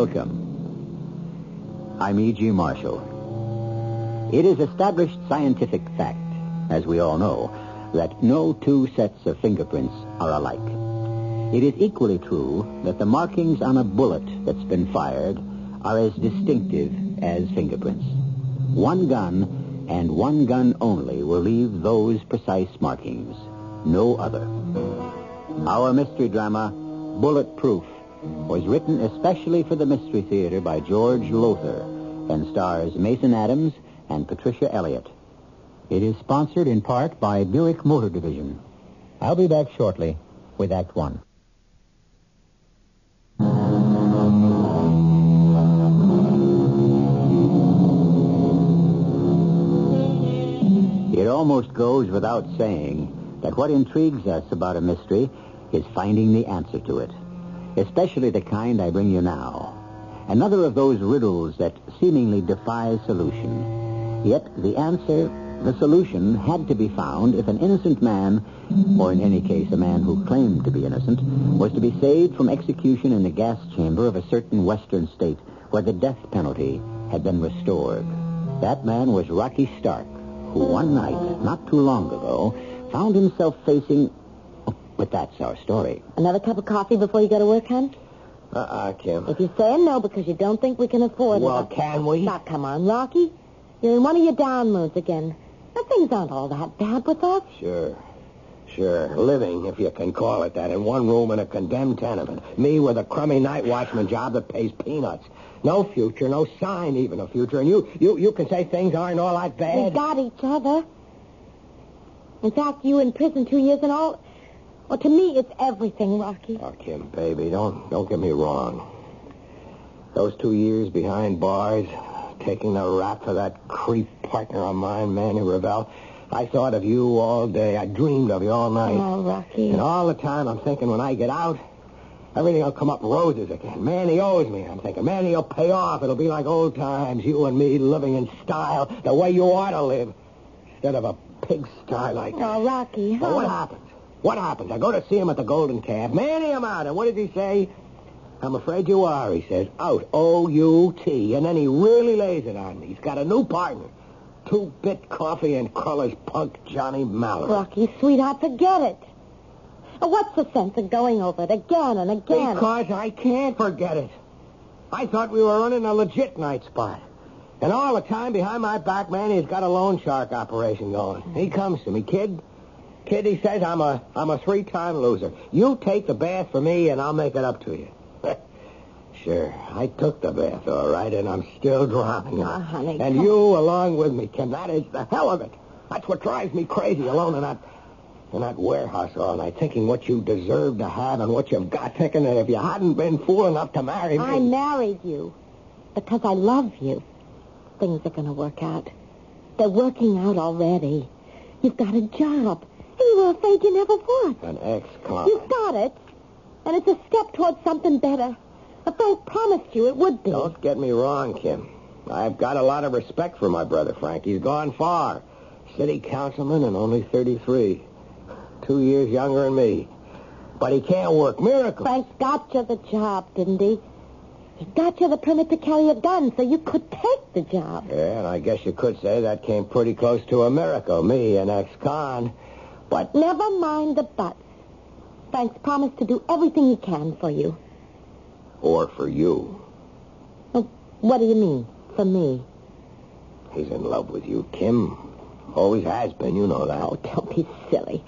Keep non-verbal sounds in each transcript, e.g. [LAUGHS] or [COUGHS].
Welcome. I'm E.G. Marshall. It is established scientific fact, as we all know, that no two sets of fingerprints are alike. It is equally true that the markings on a bullet that's been fired are as distinctive as fingerprints. One gun and one gun only will leave those precise markings. No other. Our mystery drama, Bulletproof, was written especially for the Mystery Theater by George Lowther and stars Mason Adams and Patricia Elliott. It is sponsored in part by Buick Motor Division. I'll be back shortly with Act One. It almost goes without saying that what intrigues us about a mystery is finding the answer to it, especially the kind I bring you now. Another of those riddles that seemingly defies solution. Yet the answer, the solution, had to be found if an innocent man, or in any case a man who claimed to be innocent, was to be saved from execution in the gas chamber of a certain western state where the death penalty had been restored. That man was Rocky Stark, who one night, not too long ago, found himself facing... But that's our story. Another cup of coffee before you go to work, hon? Uh-uh, Kim. If you're saying no because you don't think we can afford Well, it... Well, can we? Now, come on, Rocky. You're in one of your down moods again. Now, things aren't all that bad with us. Sure. Sure. Living, if you can call it that, in one room in a condemned tenement. Me with a crummy night watchman job that pays peanuts. No future, no sign even of future. And you, you, you can say things aren't all that bad. We got each other. In fact, you in prison two years and all... Well, to me, it's everything, Rocky. Oh, Kim, baby, don't don't get me wrong. Those two years behind bars, taking the rap for that creep partner of mine, Manny Ravel, I thought of you all day. I dreamed of you all night. Oh, Rocky. And all the time I'm thinking when I get out, everything will come up roses again. Manny owes me, I'm thinking. Manny will pay off. It'll be like old times, you and me living in style, the way you ought to live, instead of a pigsty like oh, that. Oh, Rocky. What happens? What happens? I go to see him at the Golden Calf. Manny, I'm out. And what does he say? I'm afraid you are, he says. Out. O-U-T. And then he really lays it on me. He's got a new partner. Two-bit coffee and Cruller's punk Johnny Mallory. Rocky, sweetheart, forget it. What's the sense of going over it again and again? Because I can't forget it. I thought we were running a legit night spot. And all the time behind my back, man, he's got a loan shark operation going. He comes to me, kid. Kid, he says, I'm a I'm a three-time loser. You take the bath for me, and I'll make it up to you. [LAUGHS] sure, I took the bath, all right, and I'm still drowning in. Oh, honey, and you along with me, Kim. That is the hell of it. That's what drives me crazy, alone in that in that warehouse all night, thinking what you deserve to have and what you've got, thinking that if you hadn't been fool enough to marry me... I married you because I love you. Things are going to work out. They're working out already. You've got a job. You were afraid you never would. An ex-con. You've got it. And it's a step towards something better. But Frank promised you it would be. Don't get me wrong, Kim. I've got a lot of respect for my brother Frank. He's gone far. City councilman and only 33. Two years younger than me. But he can't work miracles. Frank got you the job, didn't he? He got you the permit to carry a gun so you could take the job. Yeah, and I guess you could say that came pretty close to a miracle. Me, an ex-con. But Never mind the buts. Frank's promised to do everything he can for you. or for you. Oh, what do you mean, for me? He's in love with you, Kim. Always has been, you know that. Oh, don't be silly.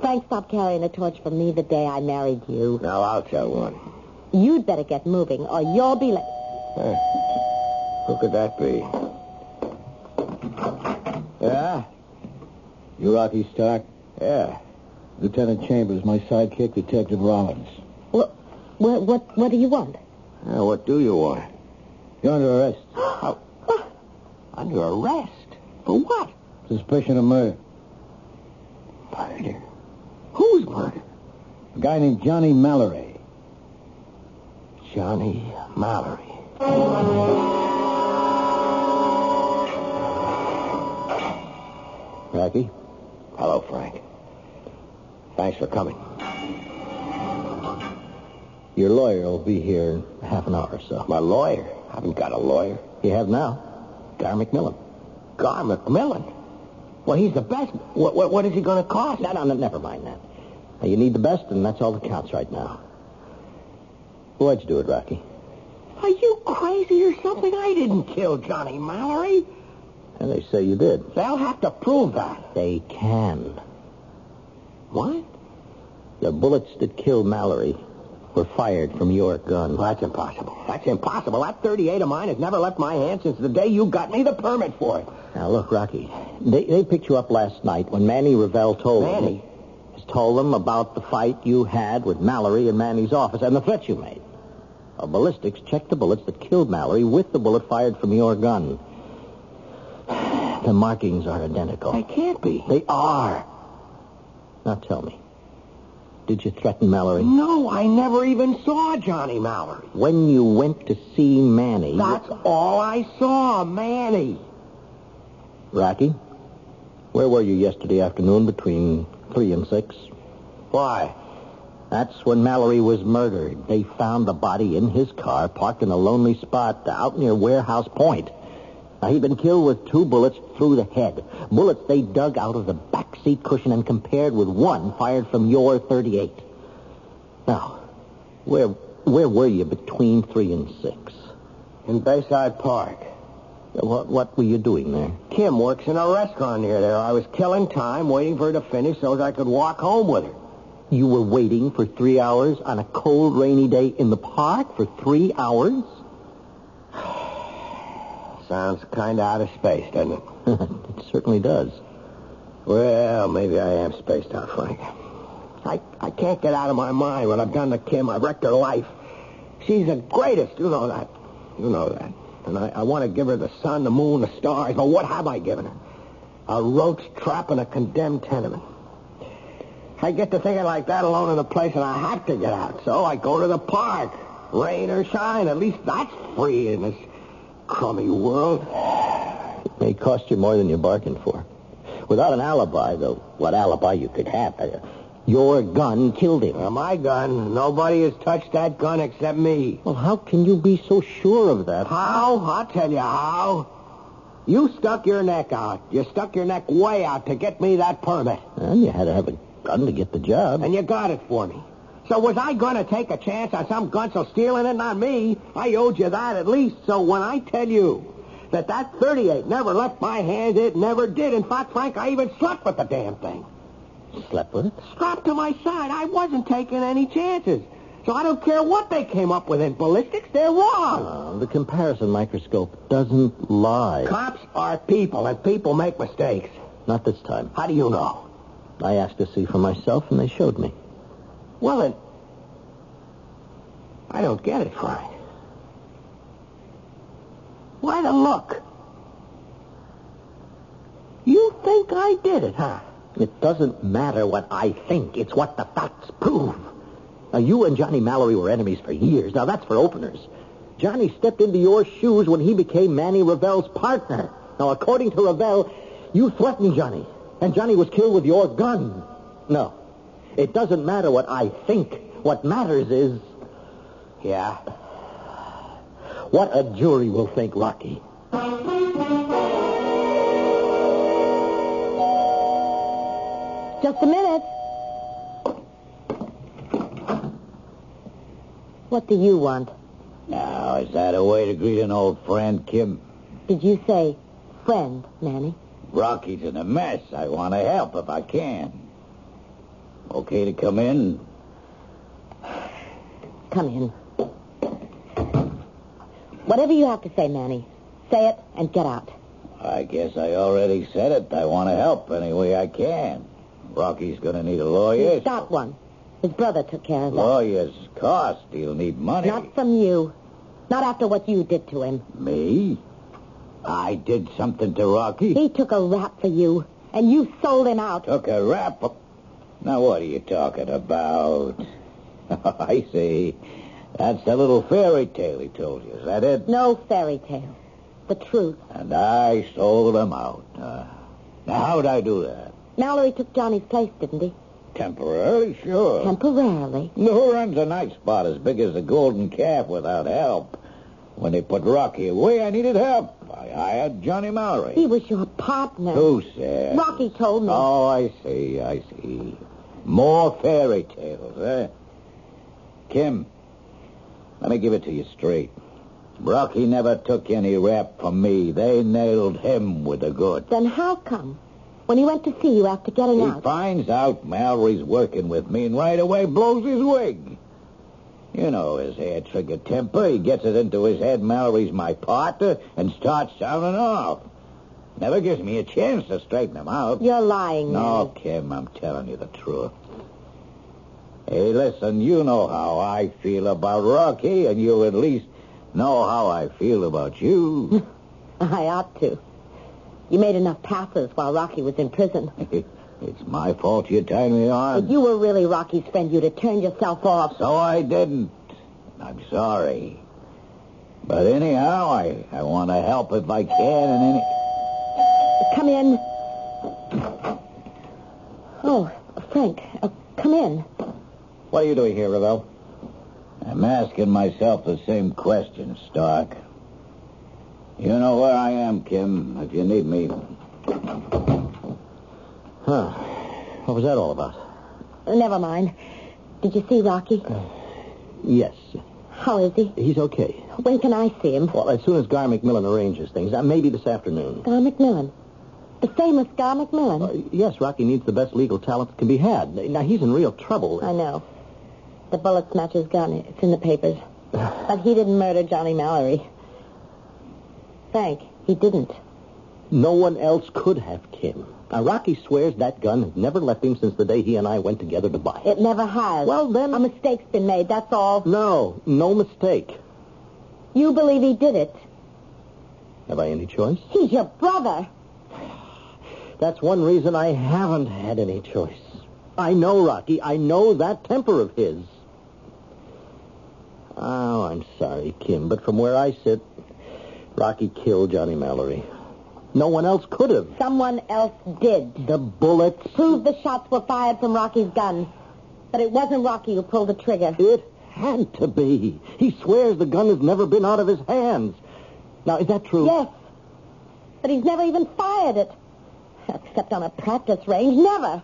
Frank stopped carrying a torch for me the day I married you. Now, I'll tell one. You'd better get moving, or you'll be late. Hey, who could that be? Yeah? You Rocky Stark? Yeah. Lieutenant Chambers, my sidekick, Detective Rollins. What, what, what, what do you want? Yeah, what do you want? You're under arrest. [GASPS] Under arrest? For what? Suspicion of murder. Murder? Whose murder? A guy named Johnny Mallory. Johnny Mallory. Rocky? Hello, Frank. Thanks for coming. Your lawyer will be here in half an hour or so. My lawyer? I haven't got a lawyer. You have now? Gar McMillan. Gar McMillan? Well, he's the best. What, what, what is he going to cost? No, no, no, never mind that. Now, you need the best, and that's all that counts right now. Why'd you do it, Rocky? Are you crazy or something? I didn't kill Johnny Mallory. And they say you did. They'll have to prove that. They can. What? The bullets that killed Mallory were fired from your gun. That's impossible. That's impossible. That 38 of mine has never left my hand since the day you got me the permit for it. Now, look, Rocky. They, they picked you up last night when Manny Revell told Manny? them. Just told them about the fight you had with Mallory in Manny's office and the threats you made. A ballistics checked the bullets that killed Mallory with the bullet fired from your gun. The markings are identical. They can't be. They are. Now tell me, did you threaten Mallory? No, I never even saw Johnny Mallory. When you went to see Manny... That's all I saw, Manny. Rocky, where were you yesterday afternoon between 3 and 6? Why? That's when Mallory was murdered. They found the body in his car, parked in a lonely spot out near Warehouse Point. Now, he'd been killed with two bullets through the head. Bullets they dug out of the back seat cushion and compared with one fired from your 38. Now, where where were you between 3 and 6? In Bayside Park. What, what were you doing there? Kim works in a restaurant near there. I was killing time, waiting for her to finish so that I could walk home with her. You were waiting for three hours on a cold, rainy day in the park for three hours? Sounds kind of out of space, doesn't it? [LAUGHS] it certainly does. Well, maybe I am spaced out, Frank. I, I can't get out of my mind what I've done to Kim. I've wrecked her life. She's the greatest. You know that. You know that. And I, I want to give her the sun, the moon, the stars. But what have I given her? A roach trap in a condemned tenement. I get to thinking like that alone in the place, and I have to get out. So I go to the park. Rain or shine, at least that's free in this crummy world. It may cost you more than you bargained for. Without an alibi, though, what alibi you could have, uh, your gun killed him. My gun, nobody has touched that gun except me. Well, how can you be so sure of that? How? I'll tell you how. You stuck your neck out. You stuck your neck way out to get me that permit. And you had to have a gun to get the job. And you got it for me. So was I going to take a chance on some gunsel stealing it? Not me. I owed you that at least. So when I tell you that that 38 never left my hands, it never did. In fact, Frank, I even slept with the damn thing. Slept with it? Strapped to my side. I wasn't taking any chances. So I don't care what they came up with in ballistics. They're wrong. Uh, the comparison microscope doesn't lie. Cops are people, and people make mistakes. Not this time. How do you know? I asked to see for myself, and they showed me. Well, then, I don't get it, Frank. Why the look? You think I did it, huh? It doesn't matter what I think. It's what the facts prove. Now, you and Johnny Mallory were enemies for years. Now, that's for openers. Johnny stepped into your shoes when he became Manny Revell's partner. Now, according to Revell, you threatened Johnny, and Johnny was killed with your gun. No, it doesn't matter what I think. What matters is Yeah. what a jury will think, Rocky. Just a minute. What do you want? Now, is that a way to greet an old friend, Kim? Did you say friend, Manny? Rocky's in a mess. I want to help if I can. Okay to come in? Come in. Whatever you have to say, Manny, say it and get out. I guess I already said it. I want to help any way I can. Rocky's going to need a lawyer. He's got one. His brother took care of that. Lawyers cost. He'll need money. Not from you. Not after what you did to him. Me? I did something to Rocky. He took a rap for you, and you sold him out. Took a rap. Now, what are you talking about? [LAUGHS] I see. That's the little fairy tale he told you. Is that it? No fairy tale. The truth. And I sold him out. Uh, now, how'd I do that? Mallory took Johnny's place, didn't he? Temporarily, sure. Temporarily. Who runs a night spot as big as the Golden Calf without help? When they put Rocky away, I needed help. I hired Johnny Mallory. He was your partner. Who said? Rocky told me. Oh, I see, I see. More fairy tales, eh? Kim, let me give it to you straight. Rocky never took any rap from me. They nailed him with the good. Then how come? When he went to see you after getting He out. He finds out Mallory's working with me and right away blows his wig. You know his hair trigger temper. He gets it into his head Mallory's my partner and starts sounding off. Never gives me a chance to straighten him out. You're lying, No, Manny. Kim, I'm telling you the truth. Hey, listen, you know how I feel about Rocky, and you at least know how I feel about you. [LAUGHS] I ought to. You made enough passes while Rocky was in prison. [LAUGHS] it's my fault you tied me on. If you were really Rocky's friend, you'd have turned yourself off. So I didn't. I'm sorry. But anyhow, I, I want to help if I can, and any... Come in. Oh, Frank, uh, come in. What are you doing here, Ravel? I'm asking myself the same question, Stark. You know where I am, Kim, if you need me. Huh. What was that all about? Uh, Never mind. Did you see Rocky? Yes. How is he? He's okay. When can I see him? Well, as soon as Gar McMillan arranges things, uh, maybe this afternoon. Gar McMillan. The famous Gar McMillan. Uh, yes, Rocky needs the best legal talent that can be had. Now, he's in real trouble. I know. The bullet smashes gun. It's in the papers. [SIGHS] But he didn't murder Johnny Mallory. Frank, he didn't. No one else could have, Kim. Now, Rocky swears that gun has never left him since the day he and I went together to buy it. It never has. Well, then- A mistake's been made, that's all. No, no mistake. You believe he did it. Have I any choice? He's your brother. [SIGHS] That's one reason I haven't had any choice. I know Rocky. I know that temper of his. Oh, I'm sorry, Kim, but from where I sit, Rocky killed Johnny Mallory. No one else could have. Someone else did. The bullets. Prove the shots were fired from Rocky's gun. But it wasn't Rocky who pulled the trigger. It had to be. He swears the gun has never been out of his hands. Now, is that true? Yes. But he's never even fired it. Except on a practice range. Never.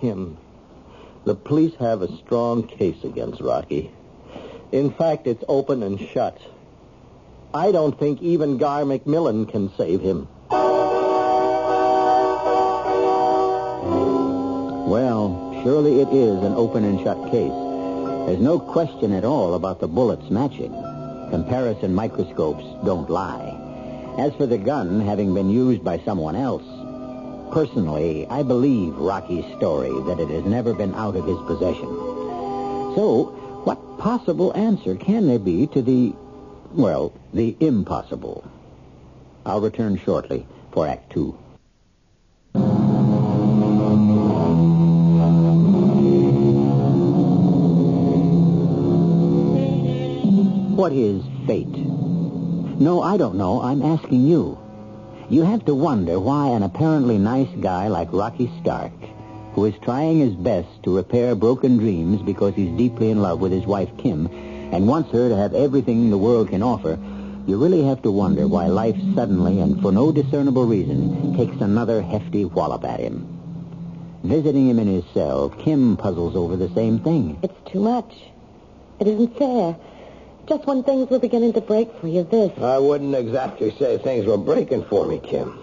Kim, the police have a strong case against Rocky. In fact, it's open and shut. I don't think even Gar McMillan can save him. Well, surely it is an open and shut case. There's no question at all about the bullets matching. Comparison microscopes don't lie. As for the gun having been used by someone else, personally, I believe Rocky's story that it has never been out of his possession. So, what possible answer can there be to the, well, the impossible? I'll return shortly for Act Two. What is fate? No, I don't know. I'm asking you. You have to wonder why an apparently nice guy like Rocky Stark, who is trying his best to repair broken dreams because he's deeply in love with his wife Kim and wants her to have everything the world can offer, you really have to wonder why life suddenly and for no discernible reason takes another hefty wallop at him. Visiting him in his cell, Kim puzzles over the same thing. It's too much. It isn't fair. Just when things were beginning to break for you, this. I wouldn't exactly say things were breaking for me, Kim.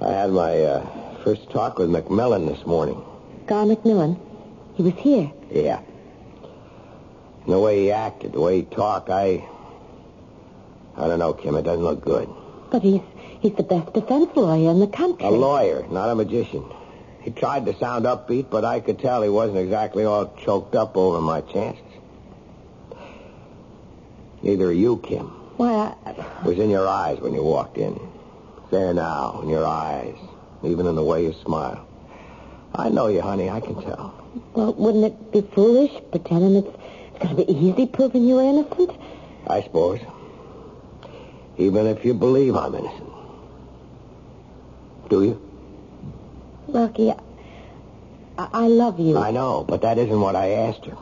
I had my uh, first talk with McMillan this morning. Gar McMillan. He was here. Yeah. And the way he acted, the way he talked, I... I don't know, Kim. It doesn't look good. But he's he's the best defense lawyer in the country. A lawyer, not a magician. He tried to sound upbeat, but I could tell he wasn't exactly all choked up over my chances. Neither are you, Kim. Why, I, It was in your eyes when you walked in. There now, in your eyes, even in the way you smile. I know you, honey. I can tell. well, wouldn't it be foolish pretending it's, it's going to be easy proving you're innocent? I suppose. Even if you believe I'm innocent. Do you? Rocky, I, I love you. I know, but that isn't what I asked her.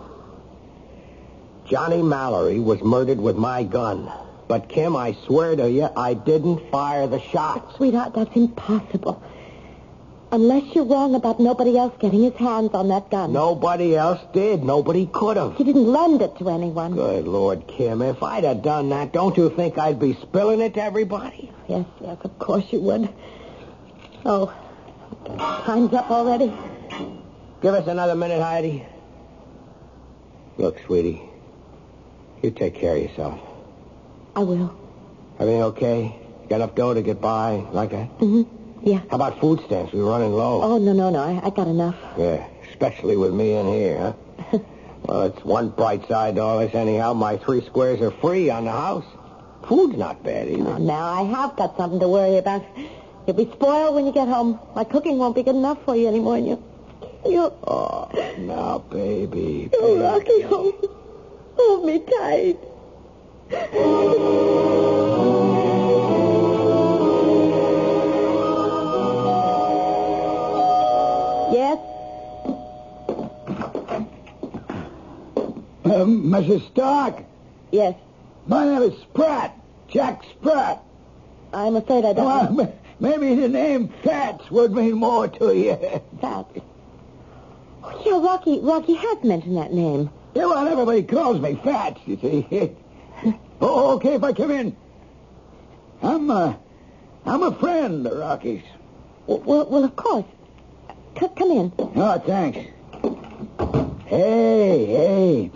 Johnny Mallory was murdered with my gun. But, Kim, I swear to you, I didn't fire the shots. Sweetheart, that's impossible. Unless you're wrong about nobody else getting his hands on that gun. Nobody else did. Nobody could have. He didn't lend it to anyone. Good Lord, Kim, if I'd have done that, don't you think I'd be spilling it to everybody? Yes, yes, of course you would. Oh, time's up already. Give us another minute, Heidi. Look, sweetie, you take care of yourself. I will. Everything okay? Got enough dough to get by like that? Mm hmm Yeah. How about food stamps? We're running low. Oh, no, no, no. I, I got enough. Yeah, especially with me in here, huh? [LAUGHS] well, it's one bright side to all this anyhow. My three squares are free on the house. Food's not bad either. Oh, now I have got something to worry about. You'll be spoiled when you get home. My cooking won't be good enough for you anymore, and you... You... Oh, now, baby. Oh, baby. Hold, hold me tight. Yes? Um, Mrs. Stark, Yes. my name is Spratt. Jack Spratt. I'm afraid I don't... Well, [LAUGHS] maybe the name Fats would mean more to you. Fats. Oh, yeah, Rocky, Rocky has mentioned that name. Yeah, well, everybody calls me Fats, you see. [LAUGHS] oh, okay if I come in. I'm, uh, I'm a friend of Rockies. Well, well, well of course. C- come in. Oh, thanks. Hey, hey.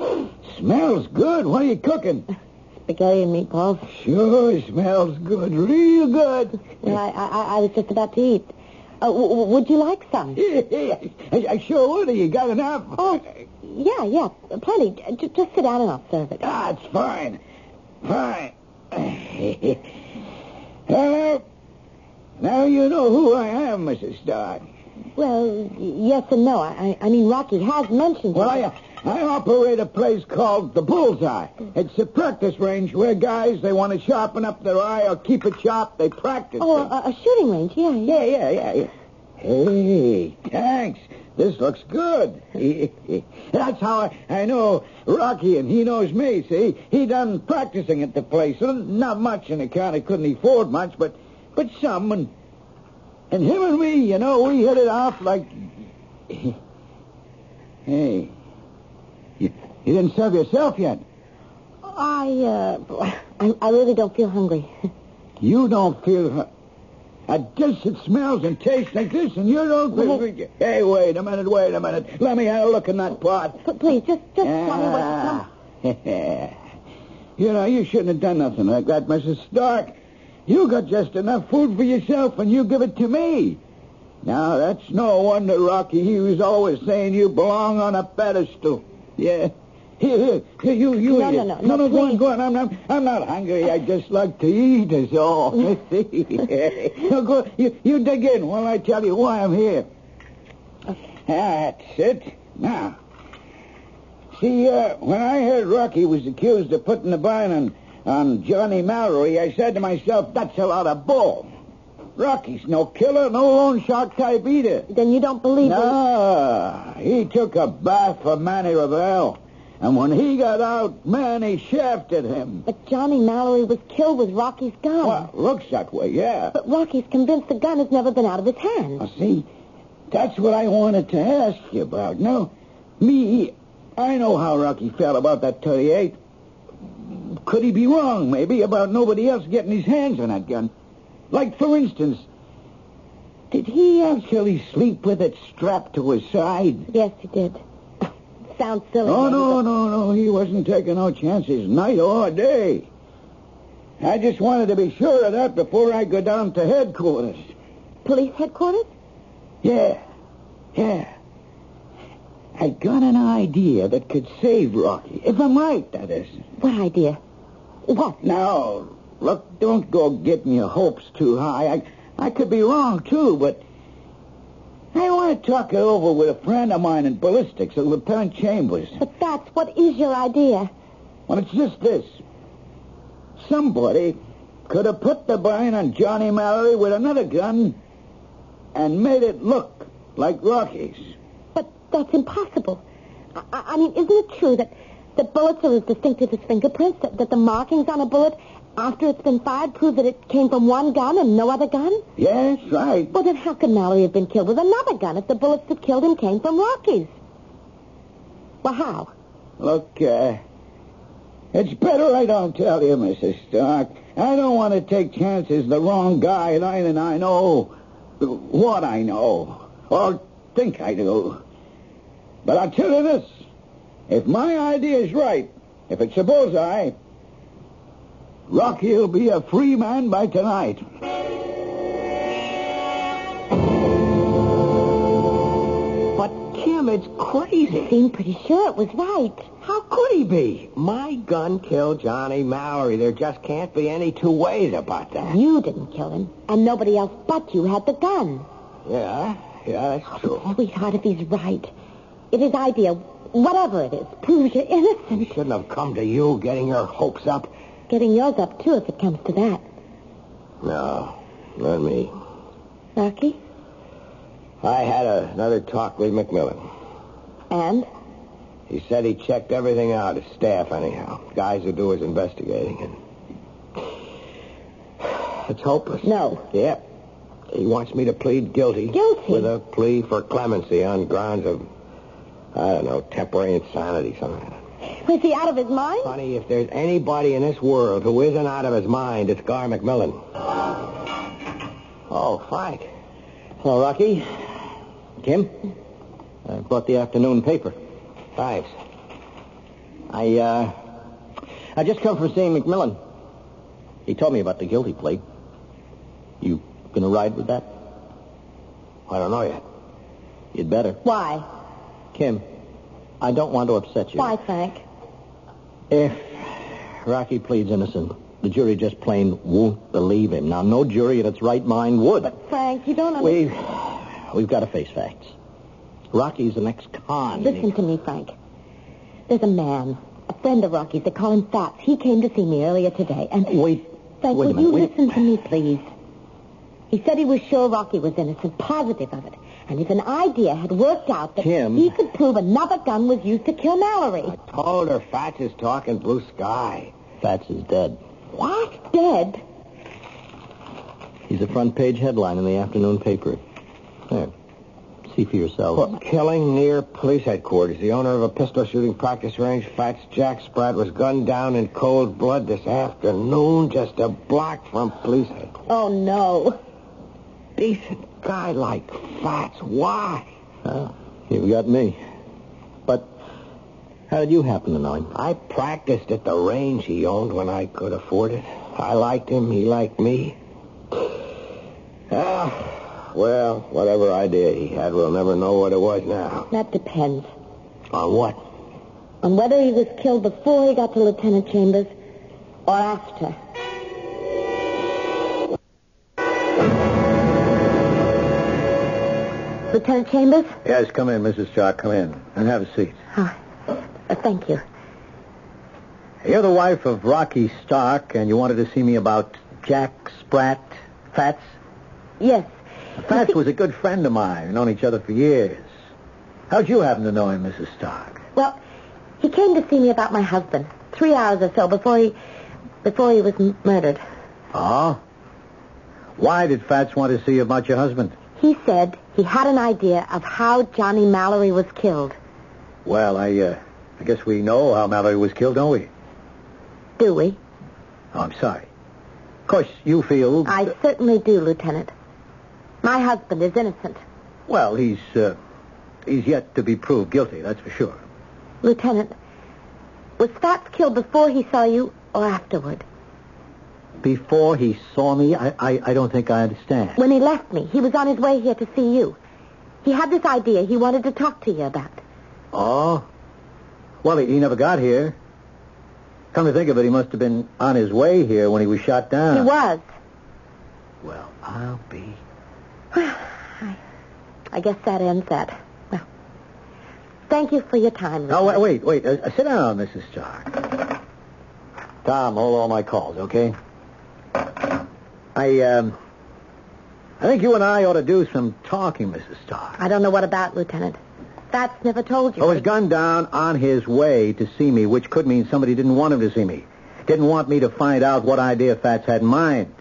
Smells good. What are you cooking? Spaghetti and meatballs. Sure smells good. Real good. Yeah, I, I, I was just about to eat. Uh, w- would you like some? [LAUGHS] I, I sure would. You got enough? Oh, yeah, yeah, plenty. J- just sit down and I'll serve it. That's fine. Fine. [LAUGHS] Hello. Now you know who I am, Mrs. Stark. Well, y- yes and no. I, I mean, Rocky has mentioned Well. I, I operate a place called the Bullseye. It's a practice range where guys, they want to sharpen up their eye or keep it sharp, they practice. Oh, it. a, a shooting range. Yeah, yeah. yeah, yeah, yeah, yeah. Hey, thanks. This looks good. [LAUGHS] That's how I, I know Rocky, and he knows me, see? He done practicing at the place. Not much on account he couldn't afford much, but but some. And, and him and me, you know, we hit it off like... [LAUGHS] Hey, you, you didn't serve yourself yet. I, uh, I, I really don't feel hungry. [LAUGHS] You don't feel... A dish that smells and tastes like this, and you don't... Well- Hey, wait a minute, wait a minute. Let me have a look in that pot. But please, just, just tell me what's Ah. [LAUGHS] you know, you shouldn't have done nothing like that, Mrs. Stark. You got just enough food for yourself, and you give it to me. Now, that's no wonder, Rocky. He was always saying you belong on a pedestal. Yeah. Here, here, here, you, you No, no, no, no, no, go on, go on. I'm not, I'm not hungry. I just like to eat, is all. [LAUGHS] now, [LAUGHS] go, you, you dig in while I tell you why I'm here. That's it. Now, see, uh, when I heard Rocky was accused of putting the vine on, on Johnny Mallory, I said to myself, that's a lot of bull. Rocky's no killer, no loan shark type either. Then you don't believe? No, he took a bath for Manny Ravel. And when he got out, man, he shafted him. But Johnny Mallory was killed with Rocky's gun. Well, looks that way, yeah. But Rocky's convinced the gun has never been out of his hands. Now, see, that's what I wanted to ask you about. Now, me, I know how Rocky felt about that 38. Could he be wrong, maybe, about nobody else getting his hands on that gun? Like, for instance, Did he actually sleep with it strapped to his side? Yes, he did. Sounds silly. Oh, doesn't no, no, no. He wasn't taking no chances night or day. I just wanted to be sure of that before I go down to headquarters. Police headquarters? Yeah, yeah. I got an idea that could save Rocky. If I'm right, that is. What idea? What? Now, look, don't go getting your hopes too high. I, I could be wrong, too, but I want to talk it over with a friend of mine in ballistics, a Lieutenant Chambers. But that's what is your idea? Well, it's just this. Somebody could have put the burn on Johnny Mallory with another gun and made it look like Rocky's. But that's impossible. I, I I mean, isn't it true that, the bullets are as distinctive as fingerprints? That, that the markings on a bullet after it's been fired prove that it came from one gun and no other gun? Yes, right. Well, then how could Mallory have been killed with another gun if the bullets that killed him came from Rocky's? Well, how? Look, uh, it's better I don't tell you, Mrs. Stark. I don't want to take chances the wrong guy and I and I know what I know or think I do. But I'll tell you this. If my idea is right, if it's a bullseye, Rocky'll be a free man by tonight. But, Kim, it's crazy. Seemed pretty sure it was right. How could he be? My gun killed Johnny Mallory. There just can't be any two ways about that. You didn't kill him, and nobody else but you had the gun. Yeah, yeah, that's oh, true. Sweetheart, if he's right, if his idea, whatever it is, proves you're innocent, He shouldn't have come to you getting your hopes up. Getting yours up too if it comes to that. No, not me. Rocky? I had another talk with McMillan. And? He said he checked everything out, his staff anyhow. Guys who do his investigating. And [SIGHS] it's hopeless. No. Yep. He wants me to plead guilty. Guilty? With a plea for clemency on grounds of, I don't know, temporary insanity, something like that. Was he out of his mind? Honey, if there's anybody in this world who isn't out of his mind, it's Gar McMillan. Oh, Frank. Hello, Rocky. Kim? I brought the afternoon paper. Thanks. I, uh, I just come from seeing McMillan. He told me about the guilty plea. You gonna ride with that? I don't know yet. You'd better. Why? Kim, I don't want to upset you. Why, Frank? If Rocky pleads innocent, the jury just plain won't believe him. Now, no jury in its right mind would. But, Frank, you don't understand. We've, we've got to face facts. Rocky's an ex-con. Listen to me, Frank. There's a man, a friend of Rocky's. They call him Fats. He came to see me earlier today, and... Wait, Frank, wait a will minute. you wait. listen to me, please? He said he was sure Rocky was innocent, positive of it. And if an idea had worked out that Kim. he could prove another gun was used to kill Mallory. I Told her Fats is talking blue sky. Fats is dead. What? Dead? He's a front page headline in the afternoon paper. There. See for yourself. Well, killing near police headquarters. The owner of a pistol shooting practice range, Fats Jack Spratt, was gunned down in cold blood this afternoon, just a block from police headquarters. Oh, no. Decent guy like Fats. Why? Oh, you've got me. But how did you happen to know him? I practiced at the range he owned when I could afford it. I liked him. He liked me. Ah, well, whatever idea he had, we'll never know what it was now. That depends On what? on whether he was killed before he got to Lieutenant Chambers or after. Lieutenant Chambers? Yes, come in, Mrs. Stark. Come in and have a seat. Oh, uh, thank you. You're the wife of Rocky Stark, and you wanted to see me about Jack Spratt, Fats? Yes. Fats was a good friend of mine. We've known each other for years. How'd you happen to know him, Mrs. Stark? Well, he came to see me about my husband three hours or so before he before he was m- murdered. Oh? Why did Fats want to see you about your husband? He said he had an idea of how Johnny Mallory was killed. Well, I, uh, I guess we know how Mallory was killed, don't we? Do we? Oh, I'm sorry. Of course, you feel... I certainly do, Lieutenant. My husband is innocent. Well, he's, uh, he's yet to be proved guilty, that's for sure. Lieutenant, was Fats killed before he saw you or afterward? Before he saw me, I, I, I don't think I understand. When he left me, he was on his way here to see you. He had this idea he wanted to talk to you about. Oh? Well, he, he never got here. Come to think of it, he must have been on his way here when he was shot down. He was. Well, I'll be... [SIGHS] I I guess that ends that. Well, thank you for your time. Lieutenant. wait, wait. wait. Uh, sit down, Mrs. Stark. Tom, hold all my calls, okay? I, um... I think you and I ought to do some talking, Mrs. Stark. I don't know what about, Lieutenant. Fats never told you. I was gunned down on his way to see me, which could mean somebody didn't want him to see me. Didn't want me to find out what idea Fats had in mind.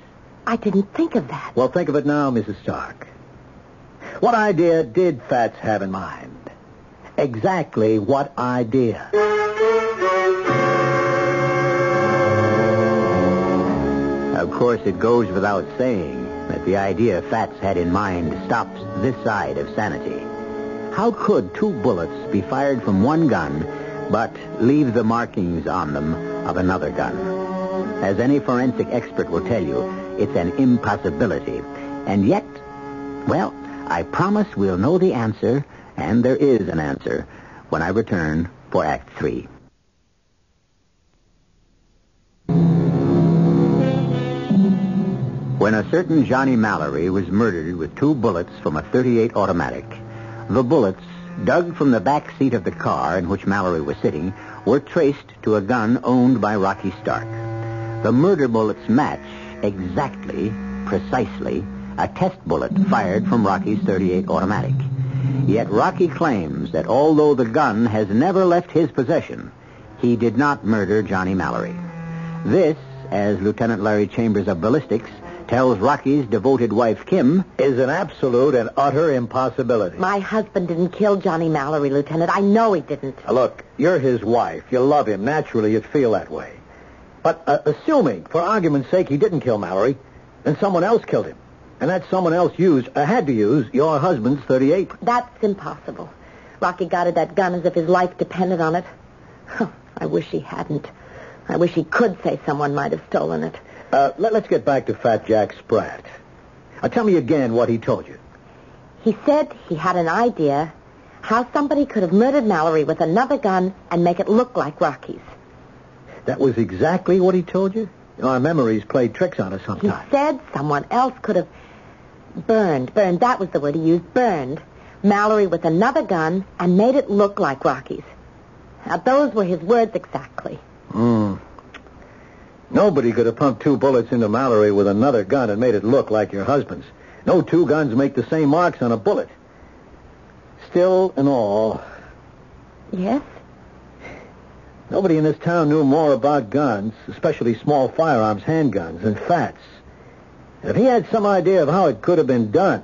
I didn't think of that. Well, think of it now, Mrs. Stark. What idea did Fats have in mind? Exactly what idea? course, it goes without saying that the idea Fats had in mind stops this side of sanity. How could two bullets be fired from one gun but leave the markings on them of another gun? As any forensic expert will tell you, it's an impossibility. And yet, well, I promise we'll know the answer, and there is an answer, when I return for Act 3. Certain Johnny Mallory was murdered with two bullets from a 38 automatic, the bullets, dug from the back seat of the car in which Mallory was sitting, were traced to a gun owned by Rocky Stark. The murder bullets match exactly, precisely, a test bullet fired from Rocky's 38 automatic. Yet Rocky claims that although the gun has never left his possession, he did not murder Johnny Mallory. This, as Lieutenant Larry Chambers of Ballistics tells Rocky's devoted wife Kim, is an absolute and utter impossibility. My husband didn't kill Johnny Mallory, Lieutenant. I know he didn't. Now, Look, you're his wife. You love him. Naturally, you'd feel that way. But uh, assuming, for argument's sake, he didn't kill Mallory, then someone else killed him. And that someone else used, uh, had to use, your husband's 38. That's impossible. Rocky guarded that gun as if his life depended on it. I wish he hadn't. I wish he could say someone might have stolen it. Uh, let, us get back to Fat Jack Spratt. Uh, tell me again what he told you. He said he had an idea how somebody could have murdered Mallory with another gun and make it look like Rocky's. That was exactly what he told you? Our memories played tricks on us sometimes. He said someone else could have burned, burned, that was the word he used, burned Mallory with another gun and made it look like Rocky's. Now, those were his words exactly. Hmm. Nobody could have pumped two bullets into Mallory with another gun and made it look like your husband's. No two guns make the same marks on a bullet. Still and all, Yes? nobody in this town knew more about guns, especially small firearms, handguns, than Fats. And if he had some idea of how it could have been done,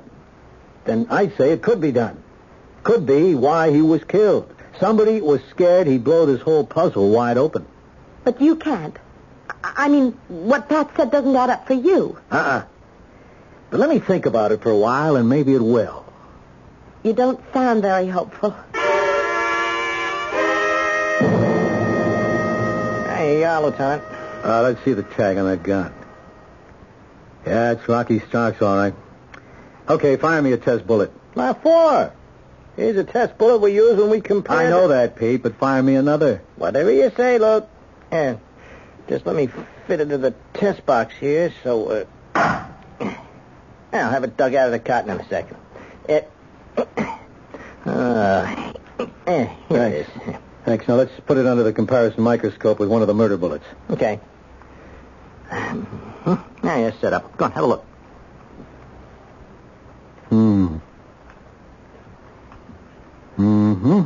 then I'd say it could be done. Could be why he was killed. Somebody was scared he'd blow this whole puzzle wide open. But you can't. I I mean, what Fats said doesn't add up for you. Uh-uh. But let me think about it for a while, and maybe it will. You don't sound very hopeful. Hey, uh, Lieutenant. Uh, let's see the tag on that gun. Yeah, it's Rocky Starks, all right. Okay, fire me a test bullet. What for? Here's a test bullet we use when we compare... I know that, Pete, but fire me another. Whatever you say, Luke. Here, just let me fit it into the test box here, so, uh... I'll have it dug out of the cotton in a second. It... [COUGHS] Uh, eh, here it is. Thanks. Now let's put it under the comparison microscope with one of the murder bullets. Okay. Um, now you're set up. Go on, have a look. Hmm. Mm-hmm.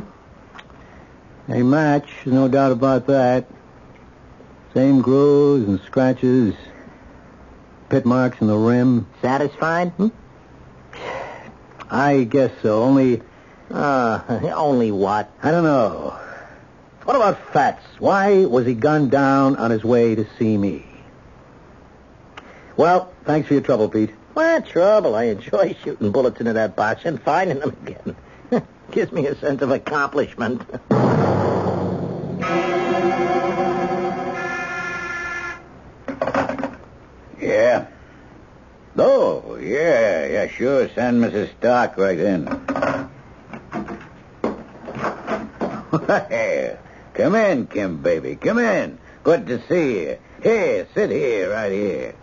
They match, no doubt about that. Same grooves and scratches, pit marks in the rim. Satisfied? Hmm? I guess so, only, Uh, [LAUGHS] only what? I don't know. What about Fats? Why was he gunned down on his way to see me? Well, thanks for your trouble, Pete. What trouble? I enjoy shooting bullets into that box and finding them again. [LAUGHS] Gives me a sense of accomplishment. [LAUGHS] Yeah. Oh, yeah, yeah, sure. Send Mrs. Stark right in. Come in, Kim, baby. Come in. Good to see you. Here, sit here, right here.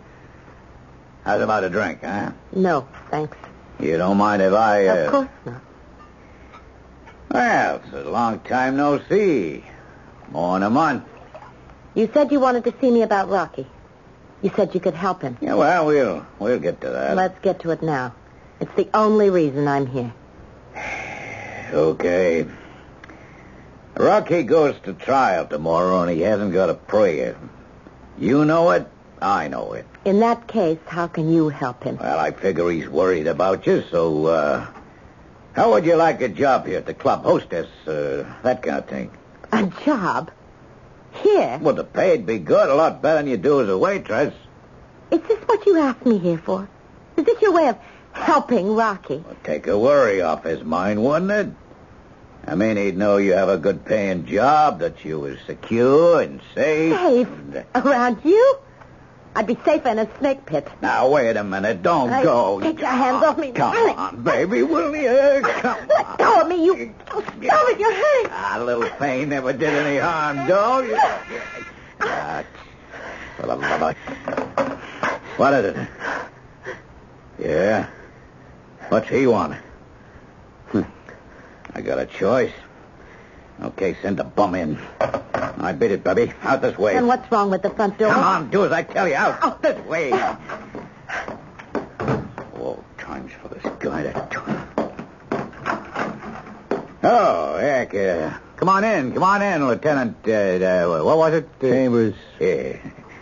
How's about a drink, huh? No, thanks. You don't mind if I... Uh... Of course not. Well, it's a long time no see. More than a month. You said you wanted to see me about Rocky. You said you could help him. Yeah, well, we'll we'll get to that. Let's get to it now. It's the only reason I'm here. [SIGHS] Okay. Rocky goes to trial tomorrow, and he hasn't got a prayer. You know it. I know it. In that case, how can you help him? Well, I figure he's worried about you, so, uh, how would you like a job here at the club? Hostess, uh, that kind of thing. A job? Here? Well, the pay'd be good, a lot better than you do as a waitress. Is this what you asked me here for? Is this your way of helping Rocky? Well, take a worry off his mind, wouldn't it? I mean, he'd know you have a good paying job, that you was secure and safe. Safe? and- uh, Around you? I'd be safer in a snake pit. Now, wait a minute. Don't go. take your hands off me. Come Really? on, baby, will you? Come Let on. go of me, you... Oh, stop it, you're hurting. Ah, a little pain never did any harm, love of- What is it? Yeah? What's he want? Hmm. I got a choice. Okay, send the bum in. I beat it, baby. Out this way. And what's wrong with the front door? Come on, do as I tell you. Out, out this way. Oh, times for this guy to... Oh, heck. Uh, come on in. Come on in, Lieutenant. Uh, uh, what was it? Uh, Chambers. Yeah.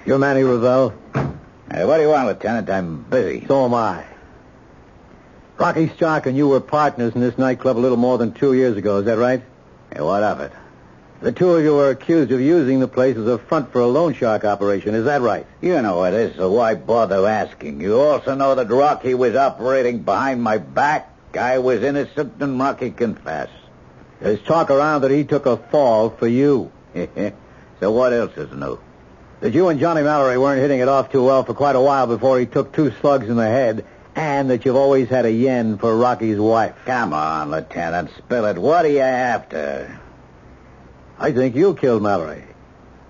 You're Manny Ravel? Uh, what do you want, Lieutenant? I'm busy. So am I. Rocky Stark and you were partners in this nightclub a little more than two years ago, is that right? What of it? The two of you were accused of using the place as a front for a loan shark operation, is that right? You know it is, so why bother asking? You also know that Rocky was operating behind my back. I was innocent, and Rocky confessed. There's talk around that he took a fall for you. [LAUGHS] so what else is new? That you and Johnny Mallory weren't hitting it off too well for quite a while before he took two slugs in the head, and that you've always had a yen for Rocky's wife. Come on, Lieutenant, spill it. What are you after? I think you killed Mallory.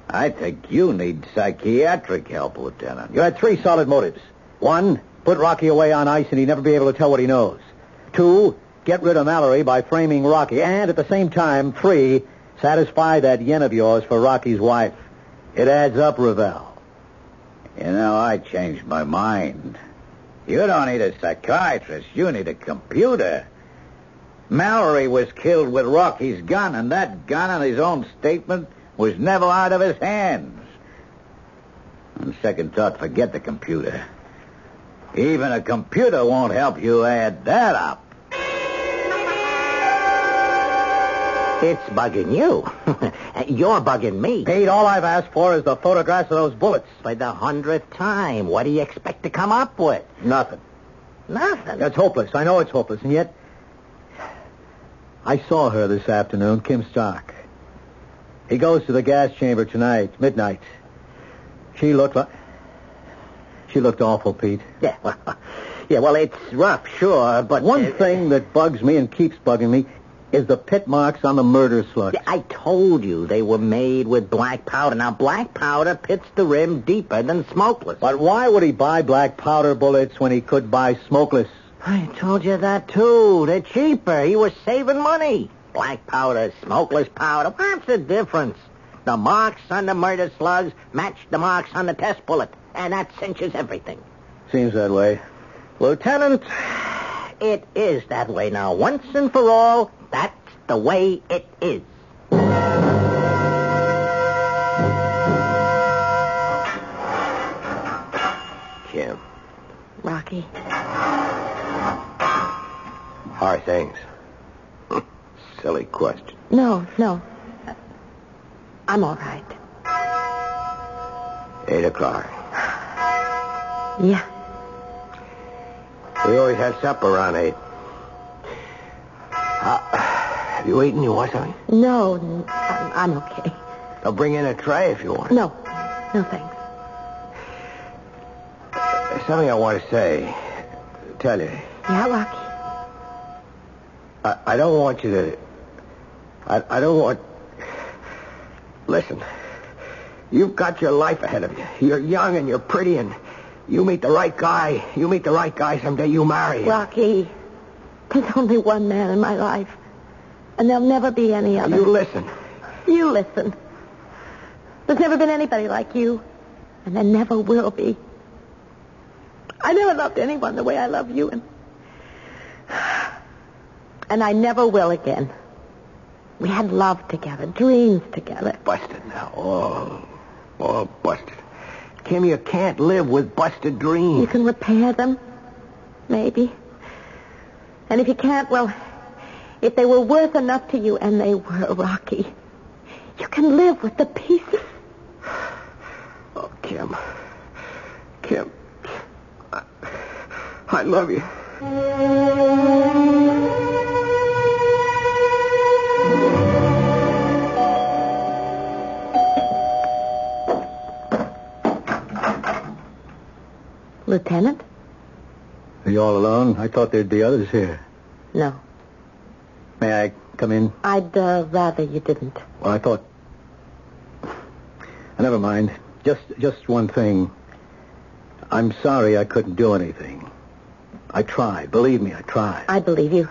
I think you need psychiatric help, Lieutenant. You had three solid motives. One, put Rocky away on ice and he'd never be able to tell what he knows. Two, get rid of Mallory by framing Rocky. And at the same time, three, satisfy that yen of yours for Rocky's wife. It adds up, Ravel. You know, I changed my mind. You don't need a psychiatrist. You need a computer. Mallory was killed with Rocky's gun, and that gun, in his own statement, was never out of his hands. On second thought, forget the computer. Even a computer won't help you add that up. It's bugging you. [LAUGHS] You're bugging me. Pete, all I've asked for is the photographs of those bullets. For the hundredth time, what do you expect to come up with? Nothing. Nothing. It's hopeless. I know it's hopeless, and yet I saw her this afternoon, Kim Stark. He goes to the gas chamber tonight, midnight. She looked like she looked awful, Pete. [LAUGHS] Yeah, well, yeah, well, it's rough, sure, but One uh, thing that bugs me and keeps bugging me is the pit marks on the murder slugs. I told you they were made with black powder. Now, black powder pits the rim deeper than smokeless. But why would he buy black powder bullets when he could buy smokeless? I told you that too. They're cheaper. He was saving money. Black powder, smokeless powder. What's the difference? The marks on the murder slugs match the marks on the test bullet, and that cinches everything. Seems that way. Lieutenant, it is that way now. Once and for all, that's the way it is. Kim, Rocky, are things? [LAUGHS] Silly question. no, no. I'm all right. Eight o'clock. Yeah. We always had supper around eight. Uh, have you eaten? You want something? No, I'm, I'm okay. I'll bring in a tray if you want. No, no thanks. There's something I want to say. Tell you. Yeah, Rocky. I, I don't want you to. I, I don't want. Listen. You've got your life ahead of you. You're young and you're pretty, and you meet the right guy. You meet the right guy someday. You marry him. Rocky, there's only one man in my life, and there'll never be any other. You listen. You listen. There's never been anybody like you, and there never will be. I never loved anyone the way I love you, and and I never will again. We had love together, dreams together. Busted now. Oh, oh, busted. Kim, you can't live with busted dreams. You can repair them, maybe. And if you can't, well, if they were worth enough to you, and they were, Rocky, you can live with the pieces. Oh, Kim. Kim. I, I love you. Lieutenant? Are you all alone? I thought there'd be others here. No. May I come in? I'd uh, rather you didn't. Well, I thought. Never mind. Just, just one thing. I'm sorry I couldn't do anything. I tried. Believe me, I tried. I believe you.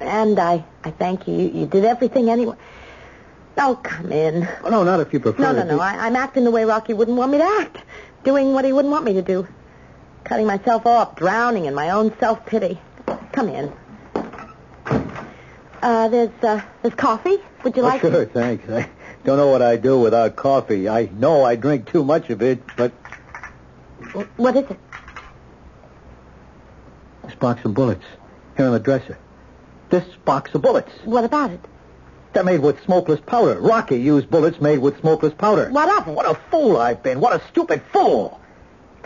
And I, I thank you. You, you did everything anyway. Oh, come in. Oh, no, not if you prefer. No, no, no. be- I, I'm acting the way Rocky wouldn't want me to act. Doing what he wouldn't want me to do. Cutting myself off, drowning in my own self-pity. Come in. Uh, there's, uh, there's coffee. Would you Oh, like sure, thanks. I don't know what I'd do without coffee. I know I drink too much of it, but What is it? this box of bullets here on the dresser. This box of bullets. What about it? They're made with smokeless powder. Rocky used bullets made with smokeless powder. What of it? What a fool I've been. What a stupid fool.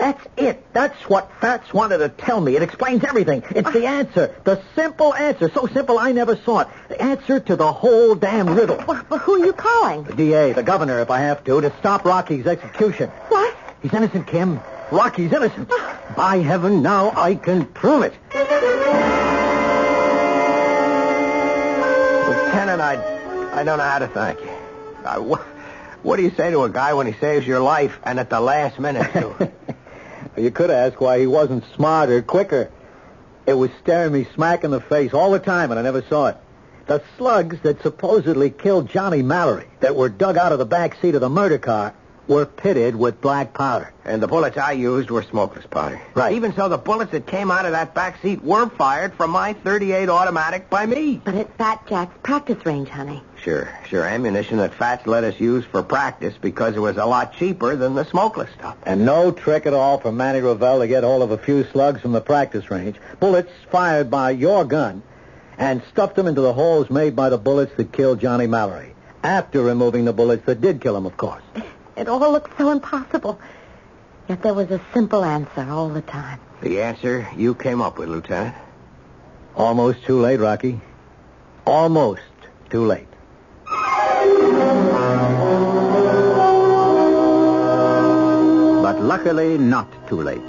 That's it. That's what Fats wanted to tell me. It explains everything. It's the answer. The simple answer. So simple I never saw it. The answer to the whole damn riddle. Well, well, who are you calling? The DA, the governor, if I have to, to stop Rocky's execution. What? He's innocent, Kim. Rocky's innocent. By heaven, now I can prove it. Lieutenant, I, I don't know how to thank you. Uh, what, what do you say to a guy when he saves your life and at the last minute, too? [LAUGHS] You could ask why he wasn't smarter, quicker. It was staring me smack in the face all the time, and I never saw it. The slugs that supposedly killed Johnny Mallory, that were dug out of the back seat of the murder car, were pitted with black powder. and the bullets I used were smokeless powder. Right. Even so, the bullets that came out of that back seat were fired from my 38 automatic by me. But it's Fat Jack's practice range, honey. Sure, sure. Ammunition that Fats let us use for practice because it was a lot cheaper than the smokeless stuff. And no trick at all for Manny Ravel to get hold of a few slugs from the practice range. Bullets fired by your gun and stuffed them into the holes made by the bullets that killed Johnny Mallory. After removing the bullets that did kill him, of course. [LAUGHS] It all looked so impossible. Yet there was a simple answer all the time. The answer you came up with, Lieutenant. Almost too late, Rocky. Almost too late. But luckily, not too late.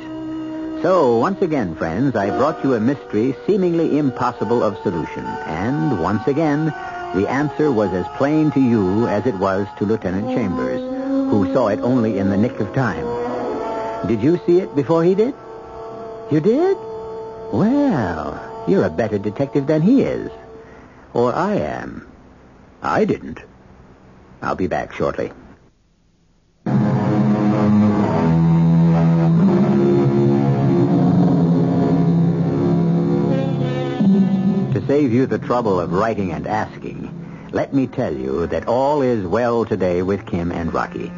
So, once again, friends, I brought you a mystery seemingly impossible of solution. And once again, the answer was as plain to you as it was to Lieutenant Chambers, who saw it only in the nick of time. Did you see it before he did? You did? Well, you're a better detective than he is. Or I am. I didn't. I'll be back shortly. To save you the trouble of writing and asking, let me tell you that all is well today with Kim and Rocky.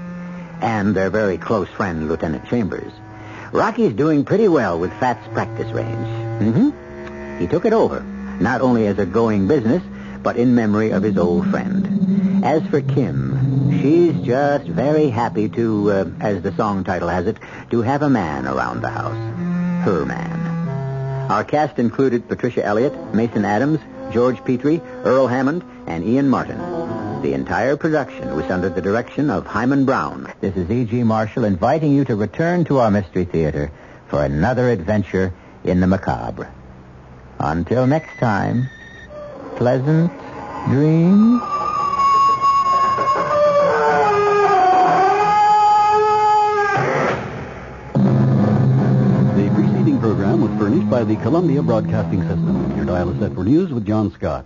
And their very close friend, Lieutenant Chambers. Rocky's doing pretty well with Fat's practice range. Mm-hmm. He took it over, not only as a going business, but in memory of his old friend. As for Kim, she's just very happy to, uh, as the song title has it, to have a man around the house. Her man. Our cast included Patricia Elliott, Mason Adams, George Petrie, Earl Hammond, and Ian Martin. The entire production was under the direction of Himan Brown. This is E.G. Marshall inviting you to return to our Mystery Theater for another adventure in the macabre. Until next time, pleasant dreams. The preceding program was furnished by the Columbia Broadcasting System. Your dial is set for news with John Scott.